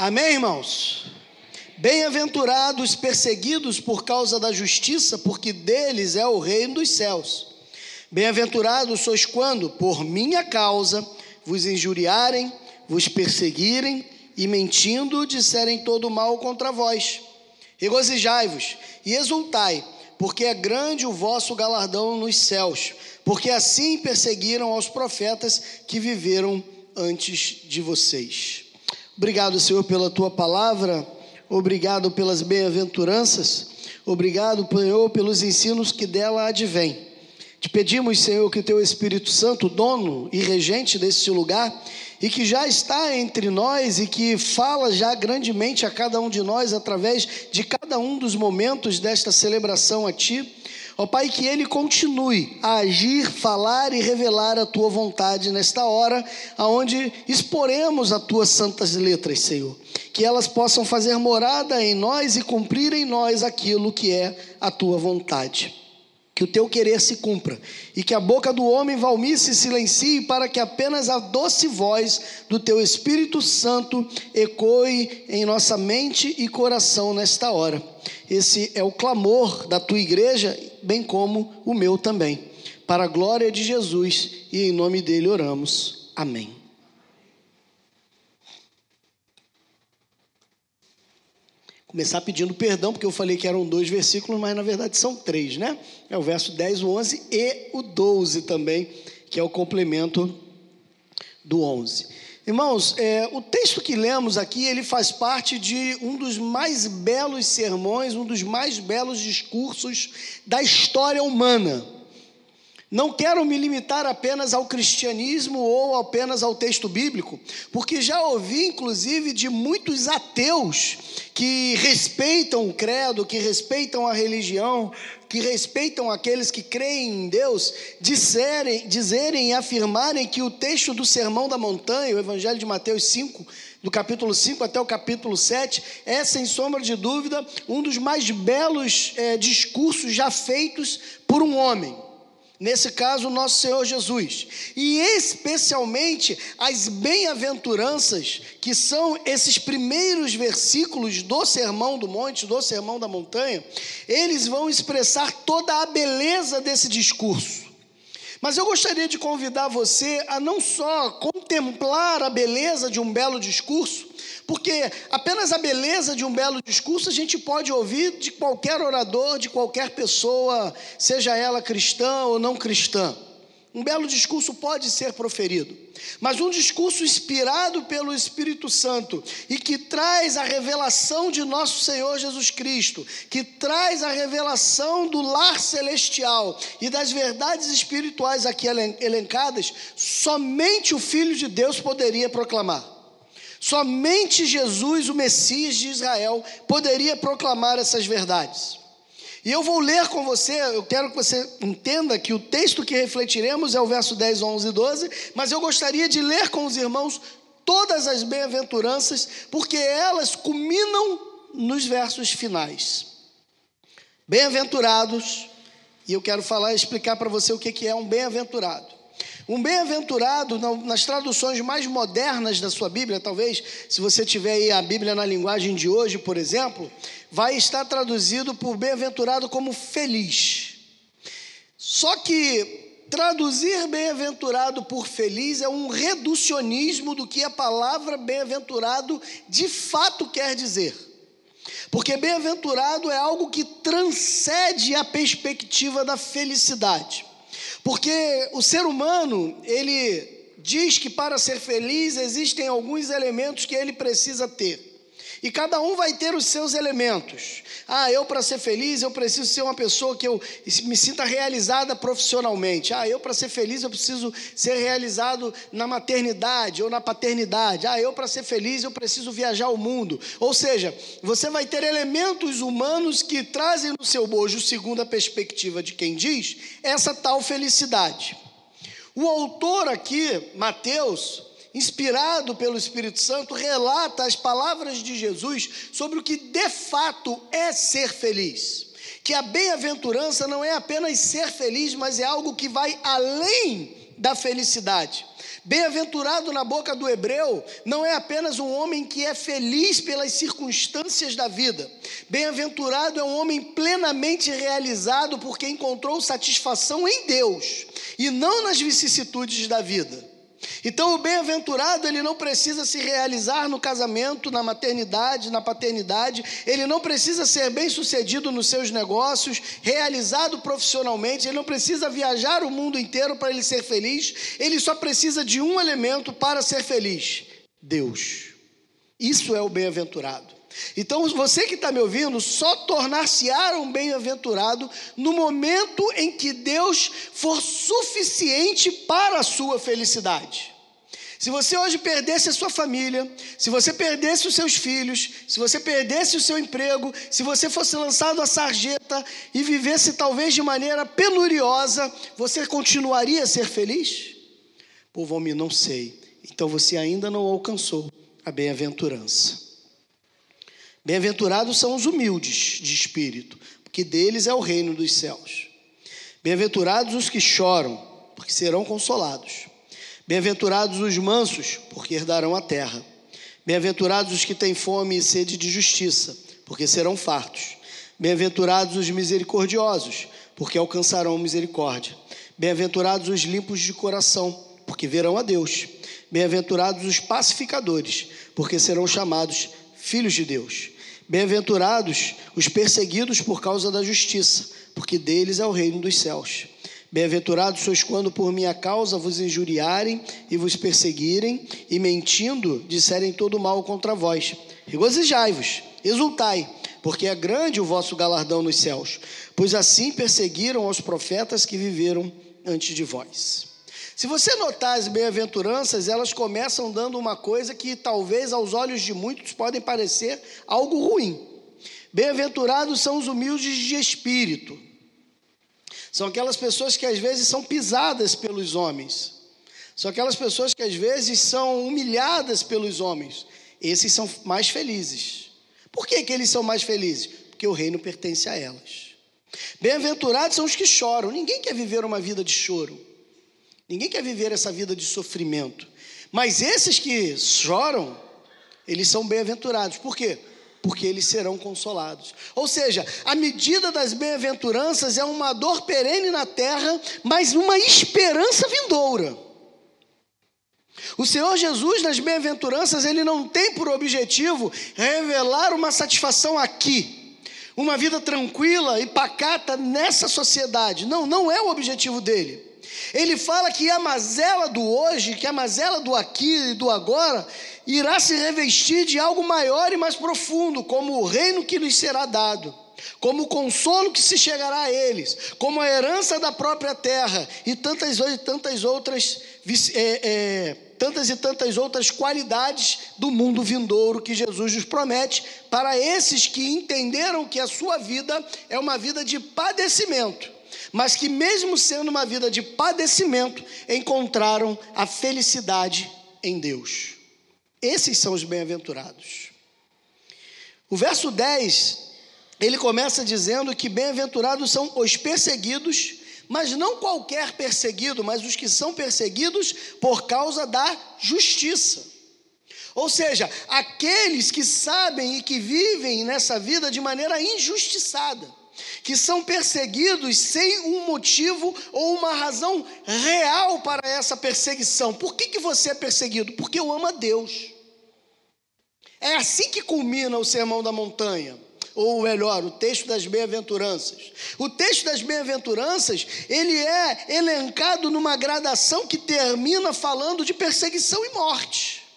Amém, irmãos? Bem-aventurados perseguidos por causa da justiça, porque deles é o reino dos céus. Bem-aventurados sois quando, por minha causa, vos injuriarem, vos perseguirem e mentindo disserem todo mal contra vós. Regozijai-vos e exultai, porque é grande o vosso galardão nos céus, porque assim perseguiram aos profetas que viveram antes de vocês. Obrigado, Senhor, pela tua palavra, obrigado pelas bem-aventuranças, obrigado, Senhor, pelos ensinos que dela advêm. Te pedimos, Senhor, que o teu Espírito Santo, dono e regente desse lugar, e que já está entre nós e que fala já grandemente a cada um de nós através de cada um dos momentos desta celebração a Ti, Ó Pai, que Ele continue a agir, falar e revelar a Tua vontade nesta hora, aonde exporemos as Tuas santas letras, Senhor. Que elas possam fazer morada em nós e cumprir em nós aquilo que é a Tua vontade. Que o Teu querer se cumpra e que a boca do homem valmice e silencie para que apenas a doce voz do Teu Espírito Santo ecoe em nossa mente e coração nesta hora. Esse é o clamor da tua igreja, bem como o meu também. Para a glória de Jesus e em nome dele oramos. Amém. Começar pedindo perdão, porque eu falei que eram dois versículos, mas na verdade são três, né? É o verso 10, o 11 e o 12 também, que é o complemento do 11. Irmãos, é, o texto que lemos aqui, ele faz parte de um dos mais belos sermões, um dos mais belos discursos da história humana. Não quero me limitar apenas ao cristianismo ou apenas ao texto bíblico, porque já ouvi, inclusive, de muitos ateus que respeitam o credo, que respeitam a religião, que respeitam aqueles que creem em Deus, disserem, dizerem e afirmarem que o texto do Sermão da Montanha, o Evangelho de Mateus 5, do capítulo 5 até o capítulo 7, é, sem sombra de dúvida, um dos mais belos é, discursos já feitos por um homem. Nesse caso, nosso Senhor Jesus. E especialmente as bem-aventuranças, que são esses primeiros versículos do Sermão do Monte, do Sermão da Montanha, eles vão expressar toda a beleza desse discurso. Mas eu gostaria de convidar você a não só contemplar a beleza de um belo discurso, porque apenas a beleza de um belo discurso a gente pode ouvir de qualquer orador, de qualquer pessoa, seja ela cristã ou não cristã. Um belo discurso pode ser proferido, mas um discurso inspirado pelo Espírito Santo e que traz a revelação de nosso Senhor Jesus Cristo, que traz a revelação do lar celestial e das verdades espirituais aqui elencadas, somente o Filho de Deus poderia proclamar. Somente Jesus, o Messias de Israel, poderia proclamar essas verdades. E eu vou ler com você, eu quero que você entenda que o texto que refletiremos é o verso 10, 11 e 12, mas eu gostaria de ler com os irmãos todas as bem-aventuranças, porque elas culminam nos versos finais. Bem-aventurados, e eu quero falar, explicar para você o que é um bem-aventurado. Um bem-aventurado, nas traduções mais modernas da sua Bíblia, talvez, se você tiver aí a Bíblia na linguagem de hoje, por exemplo, vai estar traduzido por bem-aventurado como feliz. Só que traduzir bem-aventurado por feliz é um reducionismo do que a palavra bem-aventurado de fato quer dizer. Porque bem-aventurado é algo que transcende a perspectiva da felicidade. Porque o ser humano, ele diz que para ser feliz existem alguns elementos que ele precisa ter. E cada um vai ter os seus elementos. Ah, eu para ser feliz, eu preciso ser uma pessoa que eu me sinta realizada profissionalmente. Ah, eu para ser feliz, eu preciso ser realizado na maternidade ou na paternidade. Ah, eu para ser feliz, eu preciso viajar o mundo. Ou seja, você vai ter elementos humanos que trazem no seu bojo, segundo a perspectiva de quem diz, essa tal felicidade. O autor aqui, Mateus, inspirado pelo Espírito Santo, relata as palavras de Jesus sobre o que de fato é ser feliz. Que a bem-aventurança não é apenas ser feliz, mas é algo que vai além da felicidade. Bem-aventurado na boca do hebreu não é apenas um homem que é feliz pelas circunstâncias da vida. Bem-aventurado é um homem plenamente realizado porque encontrou satisfação em Deus e não nas vicissitudes da vida. Então, o bem-aventurado, ele não precisa se realizar no casamento, na maternidade, na paternidade, ele não precisa ser bem-sucedido nos seus negócios, realizado profissionalmente, ele não precisa viajar o mundo inteiro para ele ser feliz, ele só precisa de um elemento para ser feliz: Deus. Isso é o bem-aventurado. Então, você que está me ouvindo, só tornar-se-á um bem-aventurado no momento em que Deus for suficiente para a sua felicidade. Se você hoje perdesse a sua família, se você perdesse os seus filhos, se você perdesse o seu emprego, se você fosse lançado à sarjeta e vivesse talvez de maneira penuriosa, você continuaria a ser feliz? Povo homem, não sei. Então você ainda não alcançou a bem-aventurança. Bem-aventurados são os humildes de espírito, porque deles é o reino dos céus. Bem-aventurados os que choram, porque serão consolados. Bem-aventurados os mansos, porque herdarão a terra. Bem-aventurados os que têm fome e sede de justiça, porque serão fartos. Bem-aventurados os misericordiosos, porque alcançarão misericórdia. Bem-aventurados os limpos de coração, porque verão a Deus. Bem-aventurados os pacificadores, porque serão chamados filhos de Deus. Bem-aventurados os perseguidos por causa da justiça, porque deles é o reino dos céus. Bem-aventurados sois quando por minha causa vos injuriarem e vos perseguirem, e mentindo disserem todo mal contra vós. Regozijai-vos, exultai, porque é grande o vosso galardão nos céus, pois assim perseguiram aos profetas que viveram antes de vós. Se você notar as bem-aventuranças, elas começam dando uma coisa que talvez aos olhos de muitos podem parecer algo ruim. Bem-aventurados são os humildes de espírito. São aquelas pessoas que às vezes são pisadas pelos homens. São aquelas pessoas que às vezes são humilhadas pelos homens. Esses são mais felizes. Por que, que eles são mais felizes? Porque o reino pertence a elas. Bem-aventurados são os que choram. Ninguém quer viver uma vida de choro. Ninguém quer viver essa vida de sofrimento. Mas esses que choram, eles são bem-aventurados. Por quê? Porque eles serão consolados. Ou seja, a medida das bem-aventuranças é uma dor perene na terra, mas uma esperança vindoura. O Senhor Jesus, nas bem-aventuranças, ele não tem por objetivo revelar uma satisfação aqui, uma vida tranquila e pacata nessa sociedade. Não, não é o objetivo dele. Ele fala que a mazela do hoje, que a mazela do aqui e do agora, irá se revestir de algo maior e mais profundo, como o reino que lhes será dado, como o consolo que se chegará a eles, como a herança da própria terra e tantas, tantas outras. É, é, tantas e tantas outras qualidades do mundo vindouro que Jesus nos promete para esses que entenderam que a sua vida é uma vida de padecimento mas que, mesmo sendo uma vida de padecimento, encontraram a felicidade em Deus. Esses são os bem-aventurados. O verso 10, ele começa dizendo que bem-aventurados são os perseguidos, mas não qualquer perseguido, mas os que são perseguidos por causa da justiça. Ou seja, aqueles que sabem e que vivem nessa vida de maneira injustiçada que são perseguidos sem um motivo ou uma razão real para essa perseguição. Por que, que você é perseguido? Porque eu amo a Deus. É assim que culmina o Sermão da Montanha ou melhor, o texto das bem-aventuranças. O texto das bem-aventuranças, ele é elencado numa gradação que termina falando de perseguição e morte.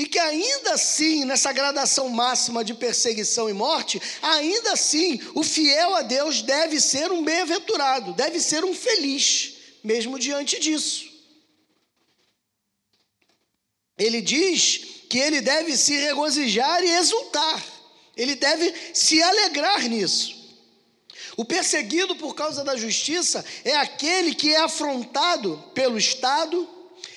E que ainda assim, nessa gradação máxima de perseguição e morte, ainda assim, o fiel a Deus deve ser um bem-aventurado, deve ser um feliz, mesmo diante disso. Ele diz que ele deve se regozijar e exultar, ele deve se alegrar nisso. O perseguido por causa da justiça é aquele que é afrontado pelo Estado,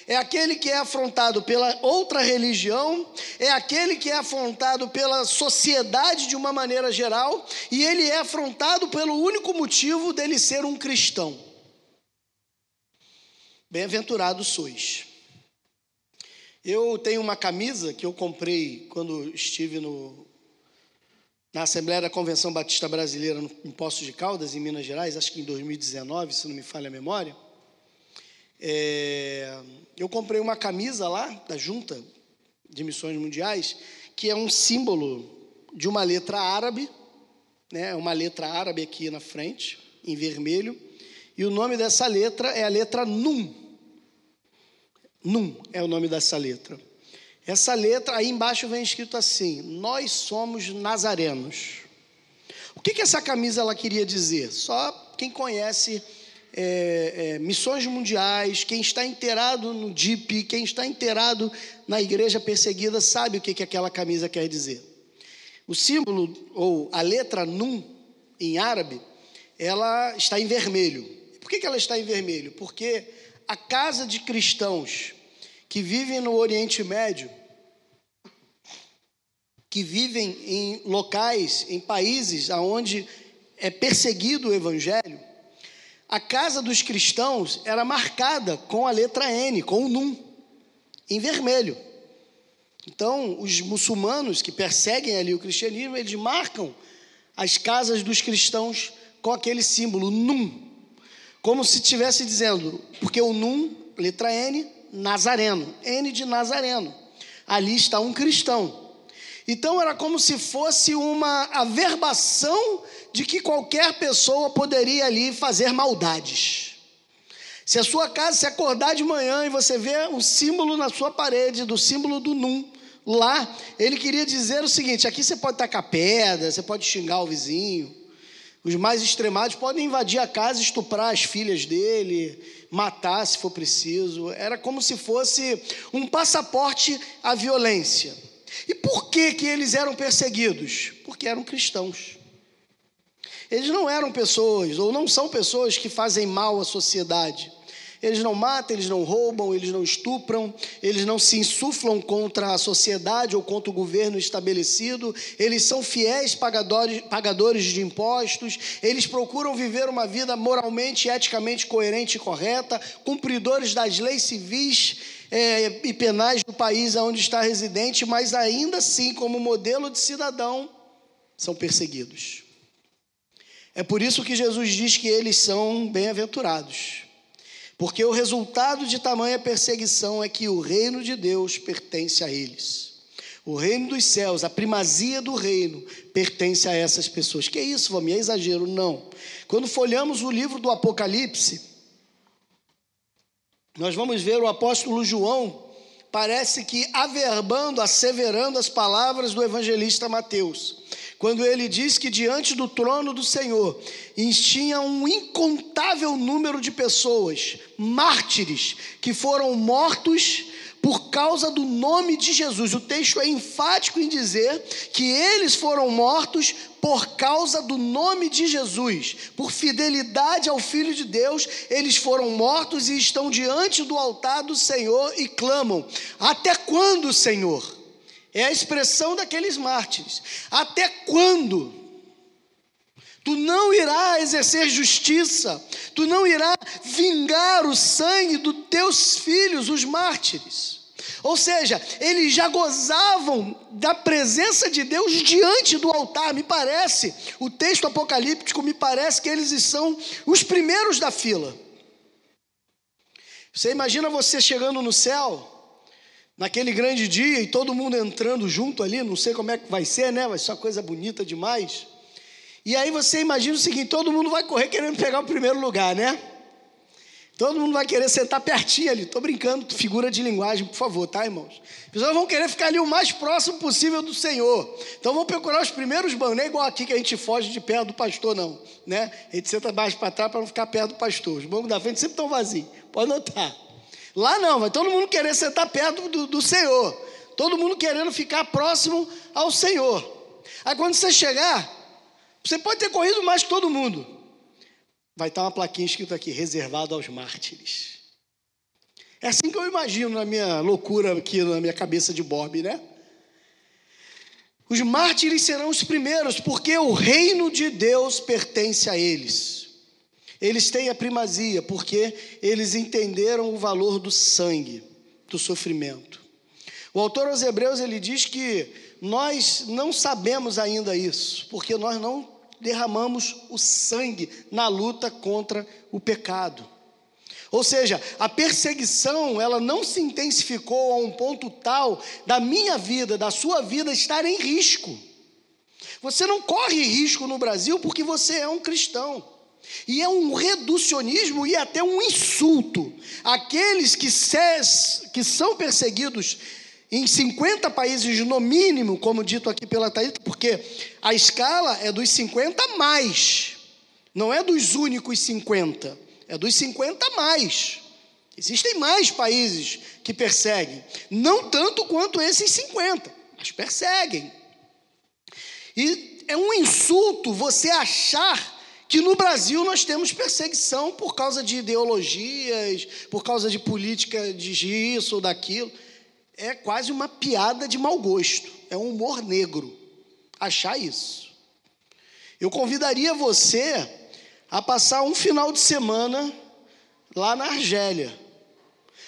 é aquele que é afrontado pela outra religião, é aquele que é afrontado pela sociedade de uma maneira geral, e ele é afrontado pelo único motivo dele ser um cristão. Bem-aventurados sois. Eu tenho uma camisa que eu comprei quando estive no, na Assembleia da Convenção Batista Brasileira em Poços de Caldas, em Minas Gerais, acho que em 2019, se não me falha a memória. É, eu comprei uma camisa lá da Junta de Missões Mundiais, que é um símbolo de uma letra árabe, né, uma letra árabe aqui na frente, em vermelho, e o nome dessa letra é a letra Num. Num é o nome dessa letra. Essa letra, aí embaixo vem escrito assim: Nós somos nazarenos. O que, que essa camisa ela queria dizer? Só quem conhece é, é, missões mundiais, quem está inteirado no DIP, quem está inteirado na igreja perseguida, sabe o que, que aquela camisa quer dizer. O símbolo, ou a letra Num, em árabe, ela está em vermelho. Por que, que ela está em vermelho? Porque a casa de cristãos que vivem no Oriente Médio, que vivem em locais, em países onde é perseguido o Evangelho, a casa dos cristãos era marcada com a letra N, com o Num, em vermelho. Então, os muçulmanos que perseguem ali o cristianismo, eles marcam as casas dos cristãos com aquele símbolo Num, como se estivesse dizendo, porque o Num, letra N, Nazareno, N de Nazareno. Ali está um cristão. Então era como se fosse uma averbação de que qualquer pessoa poderia ali fazer maldades. Se a sua casa se acordar de manhã e você vê um símbolo na sua parede do símbolo do Num, lá, ele queria dizer o seguinte: aqui você pode tacar pedra, você pode xingar o vizinho, os mais extremados podem invadir a casa, estuprar as filhas dele, matar se for preciso. Era como se fosse um passaporte à violência. E por que, que eles eram perseguidos? Porque eram cristãos. Eles não eram pessoas, ou não são pessoas que fazem mal à sociedade. Eles não matam, eles não roubam, eles não estupram, eles não se insuflam contra a sociedade ou contra o governo estabelecido, eles são fiéis pagadores, de impostos, eles procuram viver uma vida moralmente e eticamente coerente e correta, cumpridores das leis civis é, e penais do país onde está residente, mas ainda assim, como modelo de cidadão, são perseguidos. É por isso que Jesus diz que eles são bem-aventurados. Porque o resultado de tamanha perseguição é que o reino de Deus pertence a eles. O reino dos céus, a primazia do reino, pertence a essas pessoas. Que isso, vamos? É exagero? Não. Quando folhamos o livro do Apocalipse, nós vamos ver o apóstolo João, parece que averbando, asseverando as palavras do evangelista Mateus quando ele diz que diante do trono do Senhor tinha um incontável número de pessoas, mártires, que foram mortos por causa do nome de Jesus. O texto é enfático em dizer que eles foram mortos por causa do nome de Jesus, por fidelidade ao Filho de Deus, eles foram mortos e estão diante do altar do Senhor e clamam: Até quando, Senhor? É a expressão daqueles mártires. Até quando? Tu não irá exercer justiça, tu não irá vingar o sangue dos teus filhos, os mártires. Ou seja, eles já gozavam da presença de Deus diante do altar, me parece, o texto apocalíptico me parece que eles são os primeiros da fila. Você imagina você chegando no céu, naquele grande dia e todo mundo entrando junto ali, não sei como é que vai ser, né? Vai ser uma coisa bonita demais. E aí você imagina o seguinte: todo mundo vai correr querendo pegar o primeiro lugar, né? Todo mundo vai querer sentar pertinho ali. Estou brincando, figura de linguagem, por favor, tá, irmãos? As pessoas vão querer ficar ali o mais próximo possível do Senhor. Então vão procurar os primeiros bancos. Não é igual aqui que a gente foge de perto do pastor, não. Né? A gente senta mais para trás para não ficar perto do pastor. Os bancos da frente sempre estão vazios. Pode notar. Lá não, vai todo mundo querer sentar perto do, do Senhor. Todo mundo querendo ficar próximo ao Senhor. Aí quando você chegar, você pode ter corrido mais que todo mundo. Vai estar uma plaquinha escrita aqui, reservado aos mártires. É assim que eu imagino na minha loucura aqui, na minha cabeça de Bob, né? Os mártires serão os primeiros, porque o reino de Deus pertence a eles. Eles têm a primazia, porque eles entenderam o valor do sangue, do sofrimento. O autor aos Hebreus ele diz que nós não sabemos ainda isso, porque nós não derramamos o sangue na luta contra o pecado. Ou seja, a perseguição, ela não se intensificou a um ponto tal da minha vida, da sua vida estar em risco. Você não corre risco no Brasil porque você é um cristão. E é um reducionismo e até um insulto. Aqueles que, ses, que são perseguidos em 50 países no mínimo, como dito aqui pela Thaís, porque a escala é dos 50 mais, não é dos únicos 50 é dos 50 mais. Existem mais países que perseguem, não tanto quanto esses 50, mas perseguem. E é um insulto você achar que no Brasil nós temos perseguição por causa de ideologias, por causa de política de isso ou daquilo. É quase uma piada de mau gosto, é um humor negro achar isso. Eu convidaria você a passar um final de semana lá na Argélia,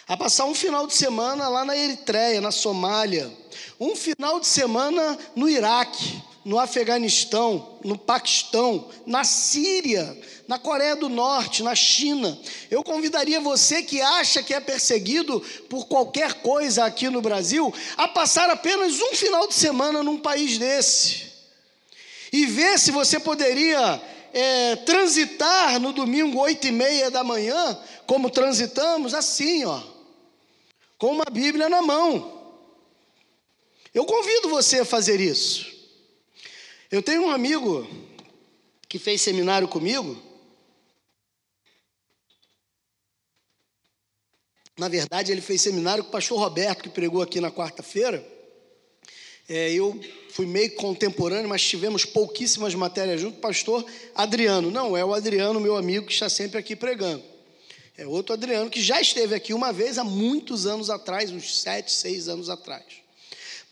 a passar um final de semana lá na Eritreia, na Somália, um final de semana no Iraque, no Afeganistão, no Paquistão, na Síria, na Coreia do Norte, na China. Eu convidaria você que acha que é perseguido por qualquer coisa aqui no Brasil a passar apenas um final de semana num país desse e ver se você poderia é, transitar no domingo, oito e meia da manhã, como transitamos, assim, ó, com uma Bíblia na mão. Eu convido você a fazer isso. Eu tenho um amigo que fez seminário comigo. Na verdade, ele fez seminário com o pastor Roberto, que pregou aqui na quarta-feira. É, eu fui meio contemporâneo, mas tivemos pouquíssimas matérias junto. Pastor Adriano, não é o Adriano, meu amigo, que está sempre aqui pregando. É outro Adriano que já esteve aqui uma vez há muitos anos atrás, uns sete, seis anos atrás.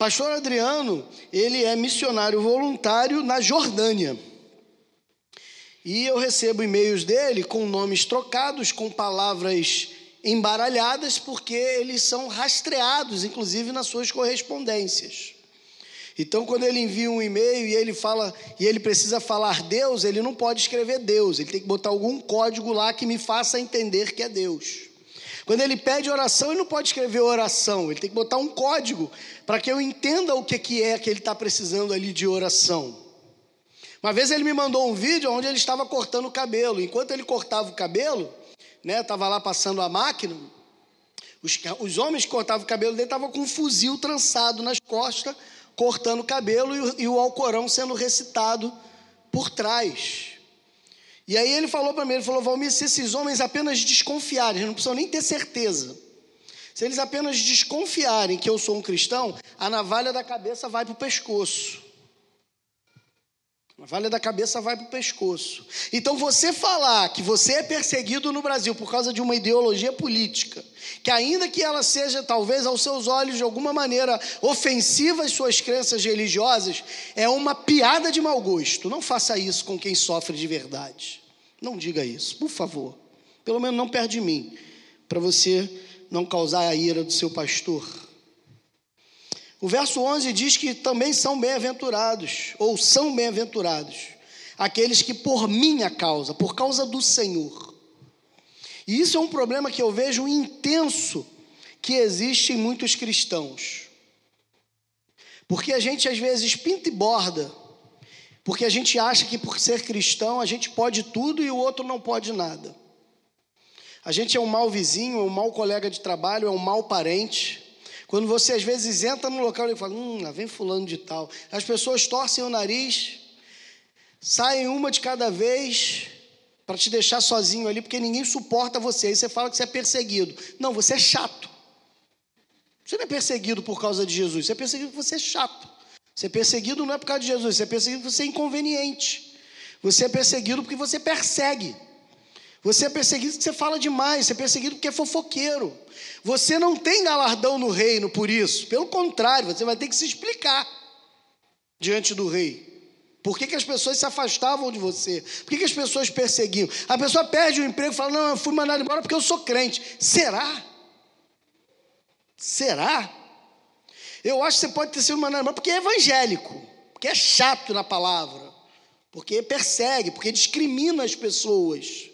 Pastor Adriano, ele é missionário voluntário na Jordânia. E eu recebo e-mails dele com nomes trocados, com palavras embaralhadas, porque eles são rastreados, inclusive nas suas correspondências. Então, quando ele envia um e-mail e ele fala e ele precisa falar Deus, ele não pode escrever Deus, ele tem que botar algum código lá que me faça entender que é Deus. Quando ele pede oração, ele não pode escrever oração, ele tem que botar um código para que eu entenda o que, que é que ele está precisando ali de oração. Uma vez ele me mandou um vídeo onde ele estava cortando o cabelo. Enquanto ele cortava o cabelo, né, estava lá passando a máquina, os, os homens que cortavam o cabelo dele estavam com um fuzil trançado nas costas cortando o cabelo e, e o Alcorão sendo recitado por trás. E aí ele falou para mim, ele falou, Valmir, se esses homens apenas desconfiarem, eles não precisam nem ter certeza. Se eles apenas desconfiarem que eu sou um cristão, a navalha da cabeça vai para o pescoço. A valha da cabeça vai para o pescoço. Então, você falar que você é perseguido no Brasil por causa de uma ideologia política, que ainda que ela seja, talvez, aos seus olhos, de alguma maneira ofensiva às suas crenças religiosas, é uma piada de mau gosto. Não faça isso com quem sofre de verdade. Não diga isso, por favor. Pelo menos não perde mim, para você não causar a ira do seu pastor. O verso 11 diz que também são bem-aventurados, ou são bem-aventurados, aqueles que por minha causa, por causa do Senhor. E isso é um problema que eu vejo intenso que existe em muitos cristãos. Porque a gente às vezes pinta e borda, porque a gente acha que por ser cristão a gente pode tudo e o outro não pode nada. A gente é um mau vizinho, é um mau colega de trabalho, é um mau parente. Quando você às vezes entra no local e fala, hum, lá vem fulano de tal. As pessoas torcem o nariz, saem uma de cada vez para te deixar sozinho ali, porque ninguém suporta você. Aí você fala que você é perseguido. Não, você é chato. Você não é perseguido por causa de Jesus, você é perseguido porque você é chato. Você é perseguido não é por causa de Jesus, você é perseguido porque você é inconveniente. Você é perseguido porque você persegue. Você é perseguido porque você fala demais, você é perseguido porque é fofoqueiro. Você não tem galardão no reino por isso. Pelo contrário, você vai ter que se explicar diante do rei. Por que, que as pessoas se afastavam de você? Por que, que as pessoas perseguiam? A pessoa perde o emprego e fala: Não, eu fui mandado embora porque eu sou crente. Será? Será? Eu acho que você pode ter sido mandado embora porque é evangélico, porque é chato na palavra, porque persegue, porque discrimina as pessoas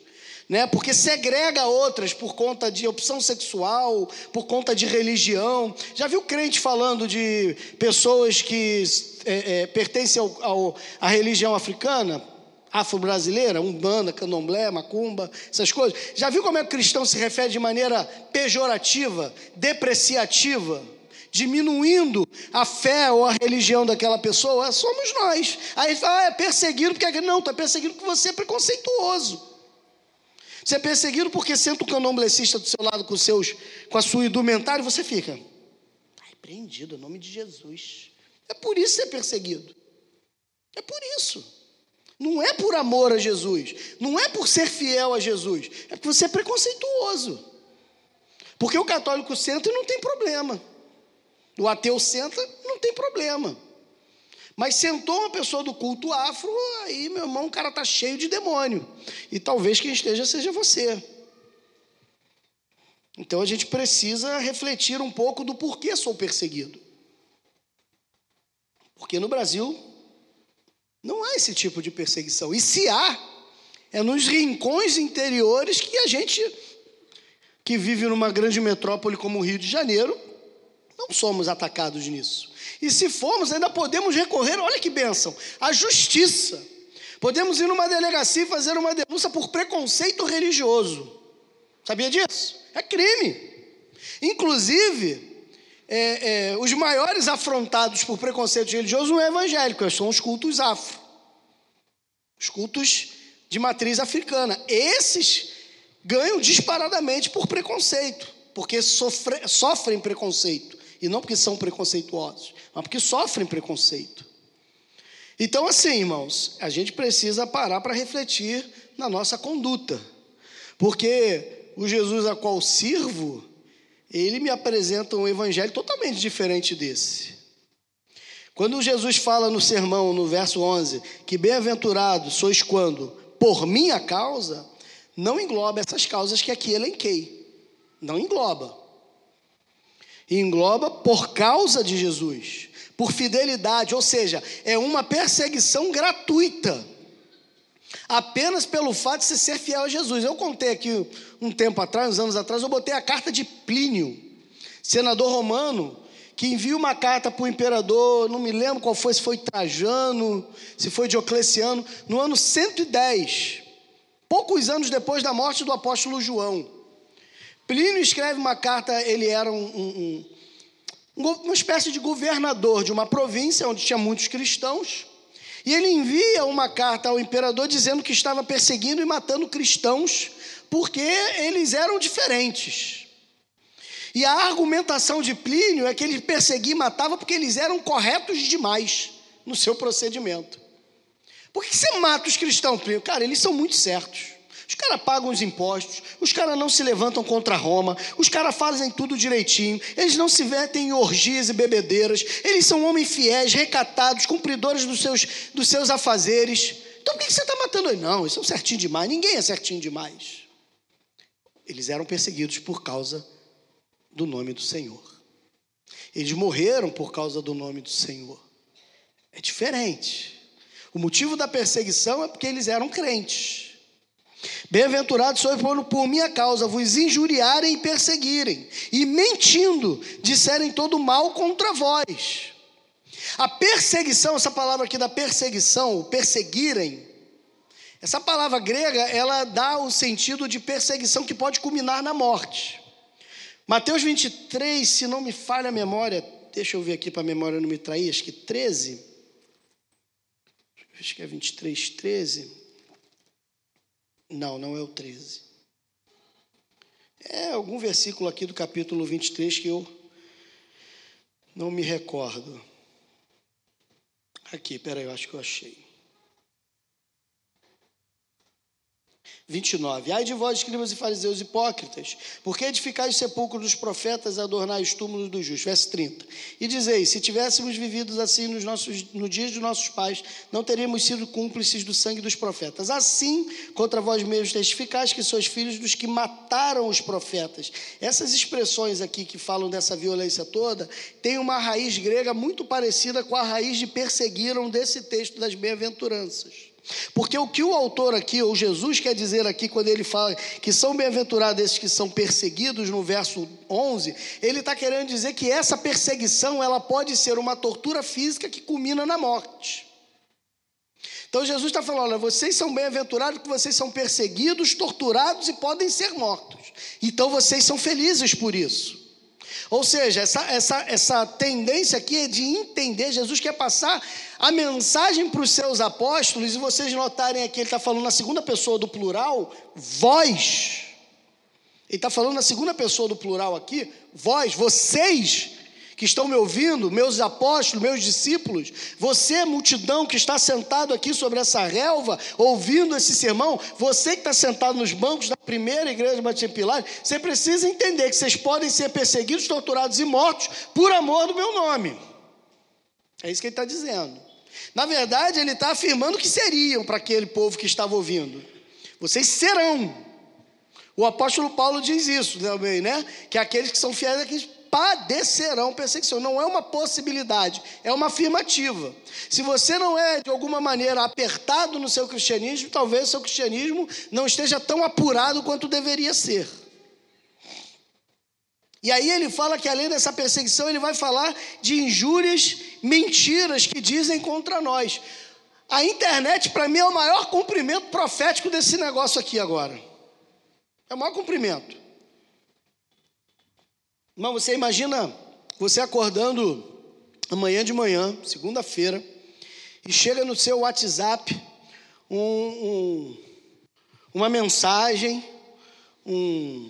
né? Porque segrega outras por conta de opção sexual, por conta de religião. Já viu crente falando de pessoas que é, é, pertencem ao, ao, à religião africana? Afro-brasileira, umbanda, candomblé, macumba, essas coisas. Já viu como é que o cristão se refere de maneira pejorativa, depreciativa? diminuindo a fé ou a religião daquela pessoa, somos nós. Aí fala, ah, é perseguido porque não, está perseguido porque você é preconceituoso. Você é perseguido porque senta o candomblessista do seu lado com, seus, com a sua indumentária você fica. Repreendido, em nome de Jesus. É por isso que é perseguido. É por isso. Não é por amor a Jesus. Não é por ser fiel a Jesus. É porque você é preconceituoso. Porque o católico senta e não tem problema. O ateu senta, não tem problema. Mas sentou uma pessoa do culto afro, aí, meu irmão, o cara está cheio de demônio. E talvez quem esteja seja você. Então a gente precisa refletir um pouco do porquê sou perseguido. Porque no Brasil não há esse tipo de perseguição. E se há, é nos rincões interiores que a gente, que vive numa grande metrópole como o Rio de Janeiro, não somos atacados nisso. E se formos, ainda podemos recorrer, olha que bênção, à justiça. Podemos ir numa delegacia e fazer uma denúncia por preconceito religioso. Sabia disso? É crime. Inclusive, é, é, os maiores afrontados por preconceito religioso não é evangélico, são os cultos afro. Os cultos de matriz africana. Esses ganham disparadamente por preconceito, porque sofre, sofrem preconceito. E não porque são preconceituosos, mas porque sofrem preconceito. Então, assim, irmãos, a gente precisa parar para refletir na nossa conduta. Porque o Jesus a qual sirvo, ele me apresenta um evangelho totalmente diferente desse. Quando Jesus fala no sermão, no verso 11, que bem-aventurado sois quando, por minha causa, não engloba essas causas que aqui elenquei. Não engloba engloba por causa de Jesus, por fidelidade, ou seja, é uma perseguição gratuita, apenas pelo fato de ser fiel a Jesus. Eu contei aqui um tempo atrás, uns anos atrás, eu botei a carta de Plínio, senador romano, que envia uma carta para o imperador, não me lembro qual foi, se foi Trajano, se foi Diocleciano, no ano 110, poucos anos depois da morte do apóstolo João. Plínio escreve uma carta, ele era um, um, um, uma espécie de governador de uma província onde tinha muitos cristãos, e ele envia uma carta ao imperador dizendo que estava perseguindo e matando cristãos porque eles eram diferentes. E a argumentação de Plínio é que ele perseguia e matava porque eles eram corretos demais no seu procedimento. Por que você mata os cristãos, Plínio? Cara, eles são muito certos. Os caras pagam os impostos, os caras não se levantam contra Roma, os caras fazem tudo direitinho, eles não se metem em orgias e bebedeiras, eles são homens fiéis, recatados, cumpridores dos seus, dos seus afazeres. Então por que você está matando eles? Não, eles são certinho demais, ninguém é certinho demais. Eles eram perseguidos por causa do nome do Senhor. Eles morreram por causa do nome do Senhor. É diferente. O motivo da perseguição é porque eles eram crentes. Bem-aventurados sois quando por minha causa vos injuriarem e perseguirem, e mentindo disserem todo mal contra vós. A perseguição, essa palavra aqui da perseguição, perseguirem, essa palavra grega, ela dá o sentido de perseguição que pode culminar na morte. Mateus 23, se não me falha a memória, deixa eu ver aqui para a memória não me trair, acho que 13. Acho que é 23, 13. Não, não é o 13. É algum versículo aqui do capítulo 23 que eu não me recordo. Aqui, peraí, eu acho que eu achei. 29. Ai de vós, escribas e fariseus hipócritas, porque edificais o sepulcro dos profetas e adornais os túmulos dos justos. Verso 30. E dizeis: se tivéssemos vivido assim nos nossos, no dia de nossos pais, não teríamos sido cúmplices do sangue dos profetas. Assim, contra vós mesmos testificais que sois filhos dos que mataram os profetas. Essas expressões aqui que falam dessa violência toda, têm uma raiz grega muito parecida com a raiz de perseguiram desse texto das bem-aventuranças. Porque o que o autor aqui, ou Jesus quer dizer aqui, quando ele fala que são bem-aventurados esses que são perseguidos, no verso 11, ele está querendo dizer que essa perseguição, ela pode ser uma tortura física que culmina na morte. Então Jesus está falando: olha, vocês são bem-aventurados porque vocês são perseguidos, torturados e podem ser mortos. Então vocês são felizes por isso. Ou seja, essa, essa, essa tendência aqui é de entender, Jesus quer passar a mensagem para os seus apóstolos, e vocês notarem aqui, ele está falando na segunda pessoa do plural, vós. Ele está falando na segunda pessoa do plural aqui, vós, vocês que estão me ouvindo, meus apóstolos, meus discípulos, você, multidão que está sentado aqui sobre essa relva, ouvindo esse sermão, você que está sentado nos bancos da primeira igreja de Batia Pilar, você precisa entender que vocês podem ser perseguidos, torturados e mortos por amor do meu nome. É isso que ele está dizendo. Na verdade, ele está afirmando que seriam para aquele povo que estava ouvindo. Vocês serão. O apóstolo Paulo diz isso também, né? Que aqueles que são fiéis aqui padecerão perseguição. Não é uma possibilidade, é uma afirmativa. Se você não é de alguma maneira apertado no seu cristianismo, talvez seu cristianismo não esteja tão apurado quanto deveria ser. E aí ele fala que além dessa perseguição, ele vai falar de injúrias, mentiras que dizem contra nós. A internet, para mim, é o maior cumprimento profético desse negócio aqui agora. É o maior cumprimento. Mas você imagina você acordando amanhã de manhã, segunda-feira, e chega no seu WhatsApp um, um, uma mensagem, um,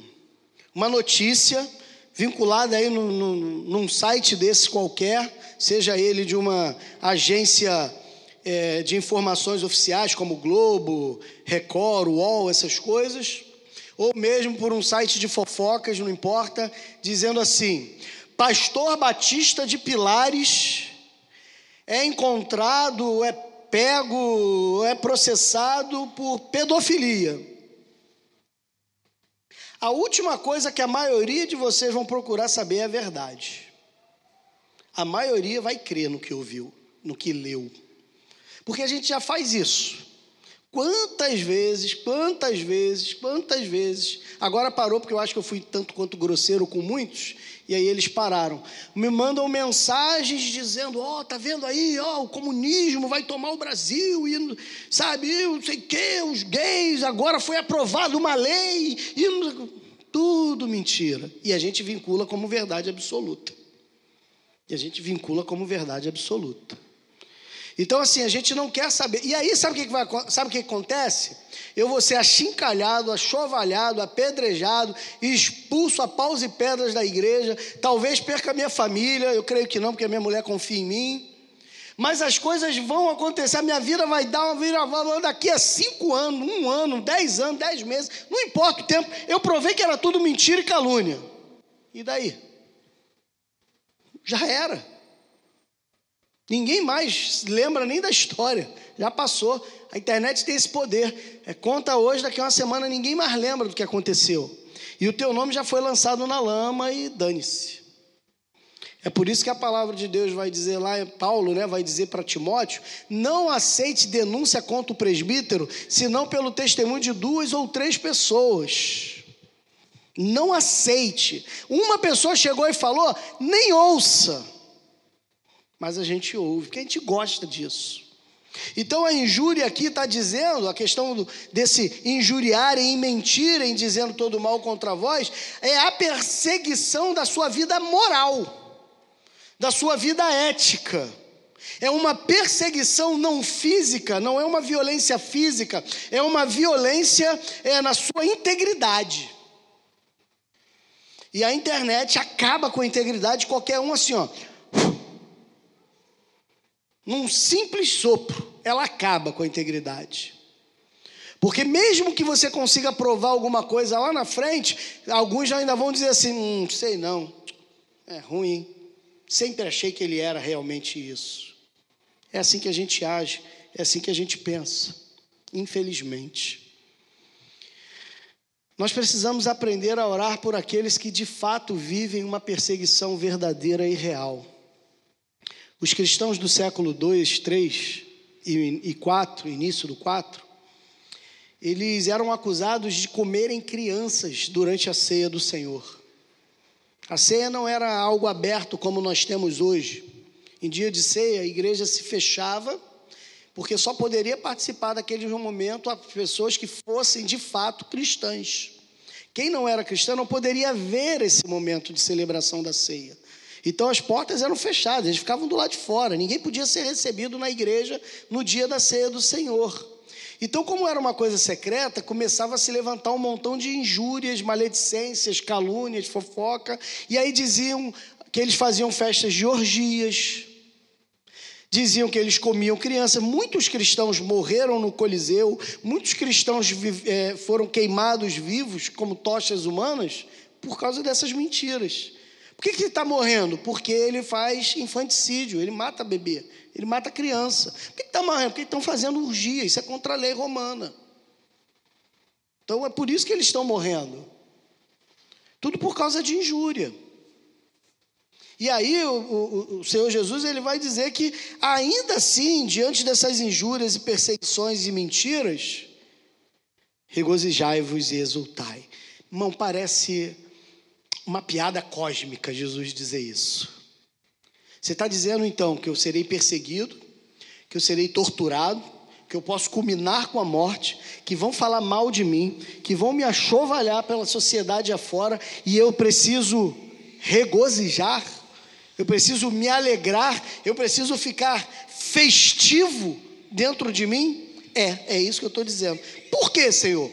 uma notícia vinculada aí no, no, num site desse qualquer, seja ele de uma agência é, de informações oficiais como Globo, Record, UOL, essas coisas, ou mesmo por um site de fofocas, não importa, dizendo assim: Pastor Batista de Pilares é encontrado, é pego, é processado por pedofilia. A última coisa que a maioria de vocês vão procurar saber é a verdade. A maioria vai crer no que ouviu, no que leu. Porque a gente já faz isso. Quantas vezes, quantas vezes, quantas vezes. Agora parou porque eu acho que eu fui tanto quanto grosseiro com muitos, e aí eles pararam. Me mandam mensagens dizendo: Ó, oh, tá vendo aí, ó, oh, o comunismo vai tomar o Brasil, e sabe, não sei o quê, os gays, agora foi aprovada uma lei, e tudo mentira. E a gente vincula como verdade absoluta. E a gente vincula como verdade absoluta. Então, assim, a gente não quer saber. E aí, sabe o que, vai, sabe o que acontece? Eu vou ser achincalhado, achovalhado, apedrejado, expulso a paus e pedras da igreja. Talvez perca a minha família, eu creio que não, porque a minha mulher confia em mim. Mas as coisas vão acontecer, a minha vida vai dar uma viravolta daqui a cinco anos, um ano, dez anos, dez meses, não importa o tempo. Eu provei que era tudo mentira e calúnia. E daí? Já era. Ninguém mais lembra nem da história, já passou. A internet tem esse poder. É, conta hoje, daqui a uma semana ninguém mais lembra do que aconteceu. E o teu nome já foi lançado na lama e dane-se. É por isso que a palavra de Deus vai dizer lá, Paulo né, vai dizer para Timóteo: não aceite denúncia contra o presbítero, senão pelo testemunho de duas ou três pessoas. Não aceite. Uma pessoa chegou e falou, nem ouça mas a gente ouve, porque a gente gosta disso. Então a injúria aqui está dizendo, a questão do, desse injuriarem e mentirem, dizendo todo mal contra vós, é a perseguição da sua vida moral, da sua vida ética. É uma perseguição não física, não é uma violência física, é uma violência é, na sua integridade. E a internet acaba com a integridade de qualquer um assim, ó num simples sopro, ela acaba com a integridade. Porque mesmo que você consiga provar alguma coisa lá na frente, alguns já ainda vão dizer assim: hum, sei não, é ruim. Sempre achei que ele era realmente isso. É assim que a gente age, é assim que a gente pensa, infelizmente. Nós precisamos aprender a orar por aqueles que de fato vivem uma perseguição verdadeira e real. Os cristãos do século 2, 3 e 4, início do 4, eles eram acusados de comerem crianças durante a ceia do Senhor. A ceia não era algo aberto como nós temos hoje. Em dia de ceia, a igreja se fechava, porque só poderia participar daquele momento as pessoas que fossem de fato cristãs. Quem não era cristão não poderia ver esse momento de celebração da ceia. Então as portas eram fechadas, eles ficavam do lado de fora, ninguém podia ser recebido na igreja no dia da ceia do Senhor. Então, como era uma coisa secreta, começava a se levantar um montão de injúrias, maledicências, calúnias, fofoca, e aí diziam que eles faziam festas de orgias, diziam que eles comiam crianças. Muitos cristãos morreram no Coliseu, muitos cristãos é, foram queimados vivos como tochas humanas por causa dessas mentiras. Por que, que ele está morrendo? Porque ele faz infanticídio, ele mata bebê, ele mata criança. Por que está morrendo? Porque estão fazendo urgia, isso é contra a lei romana. Então é por isso que eles estão morrendo. Tudo por causa de injúria. E aí o, o, o, Senhor Jesus ele vai dizer que ainda assim, diante dessas injúrias e perseguições e mentiras, regozijai-vos e exultai. Irmão, parece uma piada cósmica Jesus dizer isso. Você está dizendo então que eu serei perseguido, que eu serei torturado, que eu posso culminar com a morte, que vão falar mal de mim, que vão me achovalhar pela sociedade afora e eu preciso regozijar, eu preciso me alegrar, eu preciso ficar festivo dentro de mim? É, é isso que eu estou dizendo. Por quê, Senhor?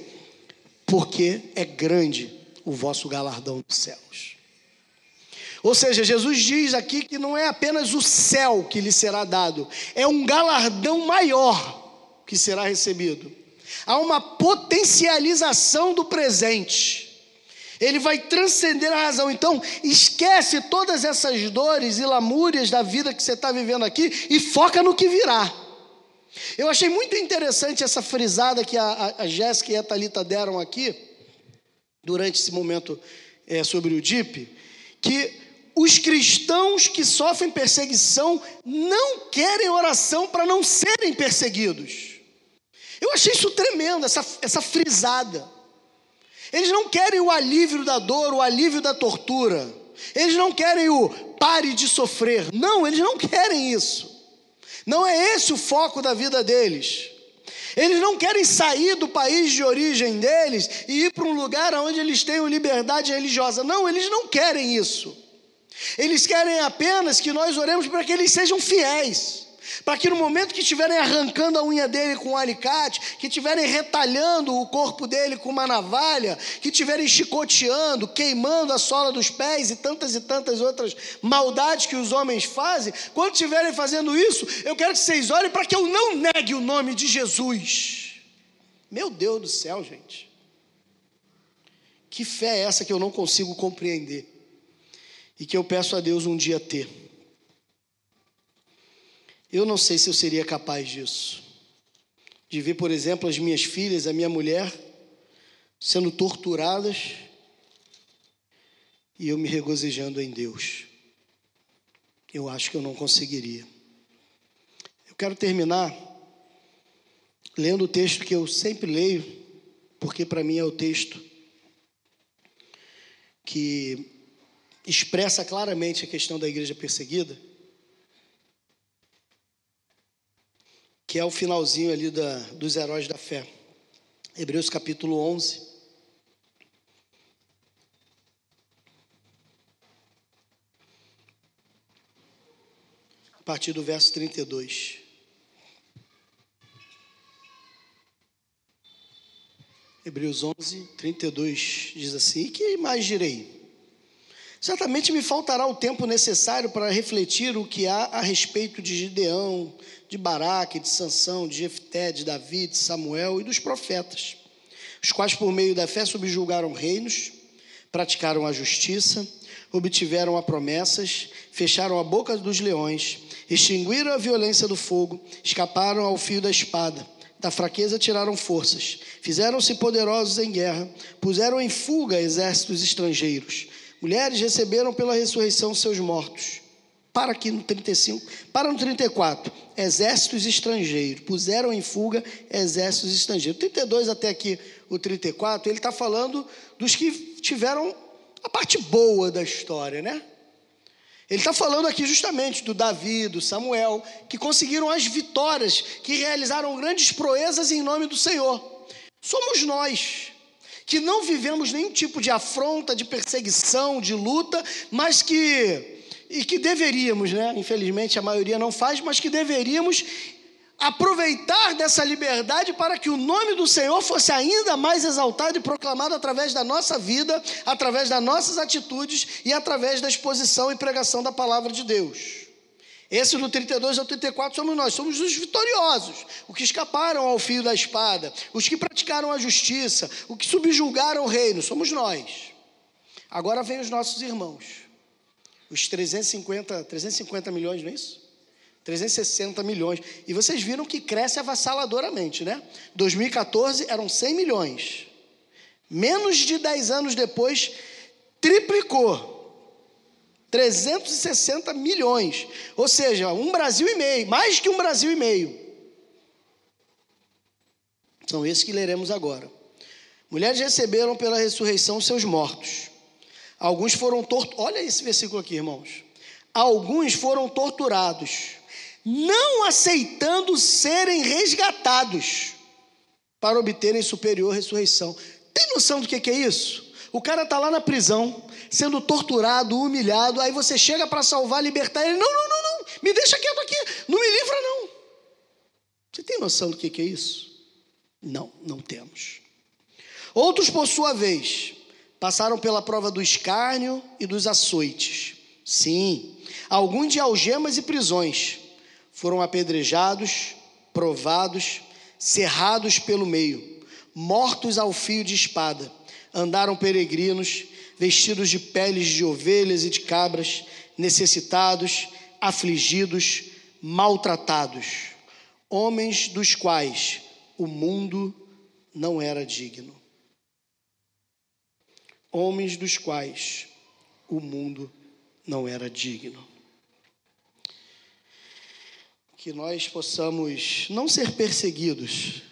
Porque é grande o vosso galardão dos céus. Ou seja, Jesus diz aqui que não é apenas o céu que lhe será dado, é um galardão maior que será recebido. Há uma potencialização do presente. Ele vai transcender a razão. Então, esquece todas essas dores e lamúrias da vida que você está vivendo aqui e foca no que virá. Eu achei muito interessante essa frisada que a, a, Jéssica e a Thalita deram aqui, durante esse momento é, sobre o DIP, que os cristãos que sofrem perseguição não querem oração para não serem perseguidos. Eu achei isso tremendo, essa, essa frisada. Eles não querem o alívio da dor, o alívio da tortura. Eles não querem o pare de sofrer. Não, eles não querem isso. Não é esse o foco da vida deles. Eles não querem sair do país de origem deles e ir para um lugar onde eles tenham liberdade religiosa. Não, eles não querem isso. Eles querem apenas que nós oremos para que eles sejam fiéis para que no momento que estiverem arrancando a unha dele com um alicate, que estiverem retalhando o corpo dele com uma navalha, que estiverem chicoteando, queimando a sola dos pés e tantas e tantas outras maldades que os homens fazem, quando estiverem fazendo isso, eu quero que vocês olhem para que eu não negue o nome de Jesus. Meu Deus do céu, gente. Que fé é essa que eu não consigo compreender e que eu peço a Deus um dia ter? Eu não sei se eu seria capaz disso. De ver, por exemplo, as minhas filhas, a minha mulher, sendo torturadas e eu me regozijando em Deus. Eu acho que eu não conseguiria. Eu quero terminar lendo o texto que eu sempre leio, porque para mim é o texto que expressa claramente a questão da igreja perseguida. Que é o finalzinho ali da, dos heróis da fé. Hebreus capítulo 11. A partir do verso 32. Hebreus 11, 32 diz assim: E que mais direi? Certamente me faltará o tempo necessário para refletir o que há a respeito de Gideão, de Baraque, de Sansão, de Jefté, de Davi, de Samuel e dos profetas, os quais por meio da fé subjugaram reinos, praticaram a justiça, obtiveram a promessas, fecharam a boca dos leões, extinguiram a violência do fogo, escaparam ao fio da espada, da fraqueza tiraram forças, fizeram-se poderosos em guerra, puseram em fuga exércitos estrangeiros. Mulheres receberam pela ressurreição seus mortos. Para aqui no 35, para no 34, exércitos estrangeiros, puseram em fuga exércitos estrangeiros. 32 até aqui, o 34, ele está falando dos que tiveram a parte boa da história, né? Ele está falando aqui justamente do Davi, do Samuel, que conseguiram as vitórias, que realizaram grandes proezas em nome do Senhor. Somos nós, que não vivemos nenhum tipo de afronta, de perseguição, de luta, mas que, e que deveríamos, né? Infelizmente a maioria não faz, mas que deveríamos aproveitar dessa liberdade para que o nome do Senhor fosse ainda mais exaltado e proclamado através da nossa vida, através das nossas atitudes e através da exposição e pregação da palavra de Deus. Esse do 32 ao 34 somos nós, somos os vitoriosos, os que escaparam ao fio da espada, os que praticaram a justiça, os que subjugaram o reino, somos nós. Agora vem os nossos irmãos, os 350, 350 milhões, não é isso? 360 milhões. E vocês viram que cresce avassaladoramente, né? 2014 eram 100 milhões. Menos de 10 anos depois, triplicou. 360 milhões. Ou seja, um Brasil e meio, mais que um Brasil e meio. São esses que leremos agora. Mulheres receberam pela ressurreição seus mortos. Alguns foram torturados. Olha esse versículo aqui, irmãos. Alguns foram torturados não aceitando serem resgatados para obterem superior ressurreição. Tem noção do que, é isso? O cara está lá na prisão, sendo torturado, humilhado, aí você chega para salvar, libertar ele. Não, não, não, não, me deixa quieto aqui, não me livra, não. Você tem noção do que, que é isso? Não, não temos. Outros, por sua vez, passaram pela prova do escárnio e dos açoites. Sim, alguns de algemas e prisões foram apedrejados, provados, cerrados pelo meio, mortos ao fio de espada. Andaram peregrinos, vestidos de peles de ovelhas e de cabras, necessitados, afligidos, maltratados, homens dos quais o mundo não era digno. Homens dos quais o mundo não era digno que nós possamos não ser perseguidos,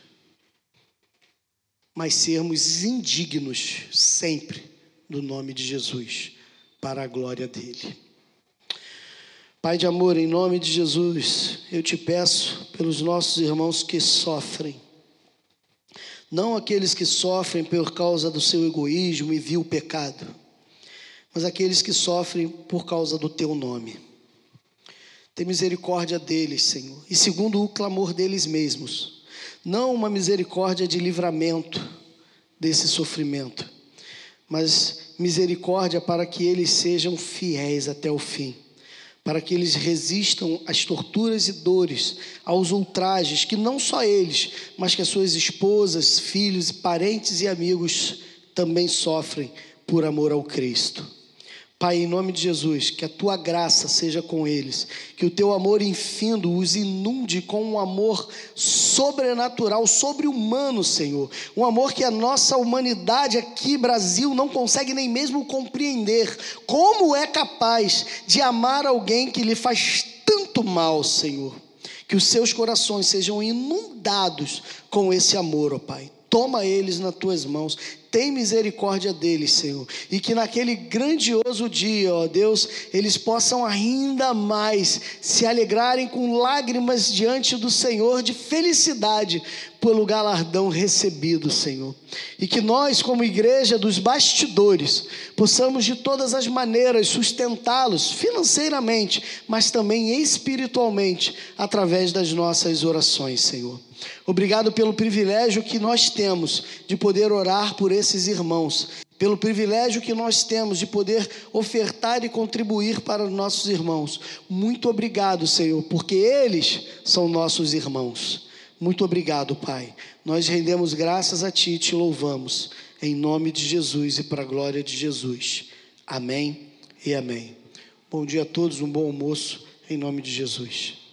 mas sermos indignos sempre do nome de Jesus, para a glória dele. Pai de amor, em nome de Jesus, eu te peço pelos nossos irmãos que sofrem, não aqueles que sofrem por causa do seu egoísmo e vil pecado, mas aqueles que sofrem por causa do teu nome. Tem misericórdia deles, Senhor, e segundo o clamor deles mesmos, não uma misericórdia de livramento desse sofrimento, mas misericórdia para que eles sejam fiéis até o fim, para que eles resistam às torturas e dores, aos ultrajes que não só eles, mas que as suas esposas, filhos, parentes e amigos também sofrem por amor ao Cristo. Pai, em nome de Jesus, que a tua graça seja com eles, que o teu amor infindo os inunde com um amor sobrenatural, sobre-humano, Senhor. Um amor que a nossa humanidade aqui, Brasil, não consegue nem mesmo compreender. Como é capaz de amar alguém que lhe faz tanto mal, Senhor? Que os seus corações sejam inundados com esse amor, ó Pai. Toma eles nas tuas mãos, tem misericórdia deles, Senhor. E que naquele grandioso dia, ó Deus, eles possam ainda mais se alegrarem com lágrimas diante do Senhor de felicidade pelo galardão recebido, Senhor. E que nós, como igreja dos bastidores, possamos de todas as maneiras sustentá-los financeiramente, mas também espiritualmente, através das nossas orações, Senhor. Obrigado pelo privilégio que nós temos de poder orar por esses irmãos pelo privilégio que nós temos de poder ofertar e contribuir para os nossos irmãos. Muito obrigado, Senhor, porque eles são nossos irmãos. Muito obrigado, Pai. Nós rendemos graças a Ti e te louvamos, em nome de Jesus e para a glória de Jesus. Amém e amém. Bom dia a todos, um bom almoço, em nome de Jesus.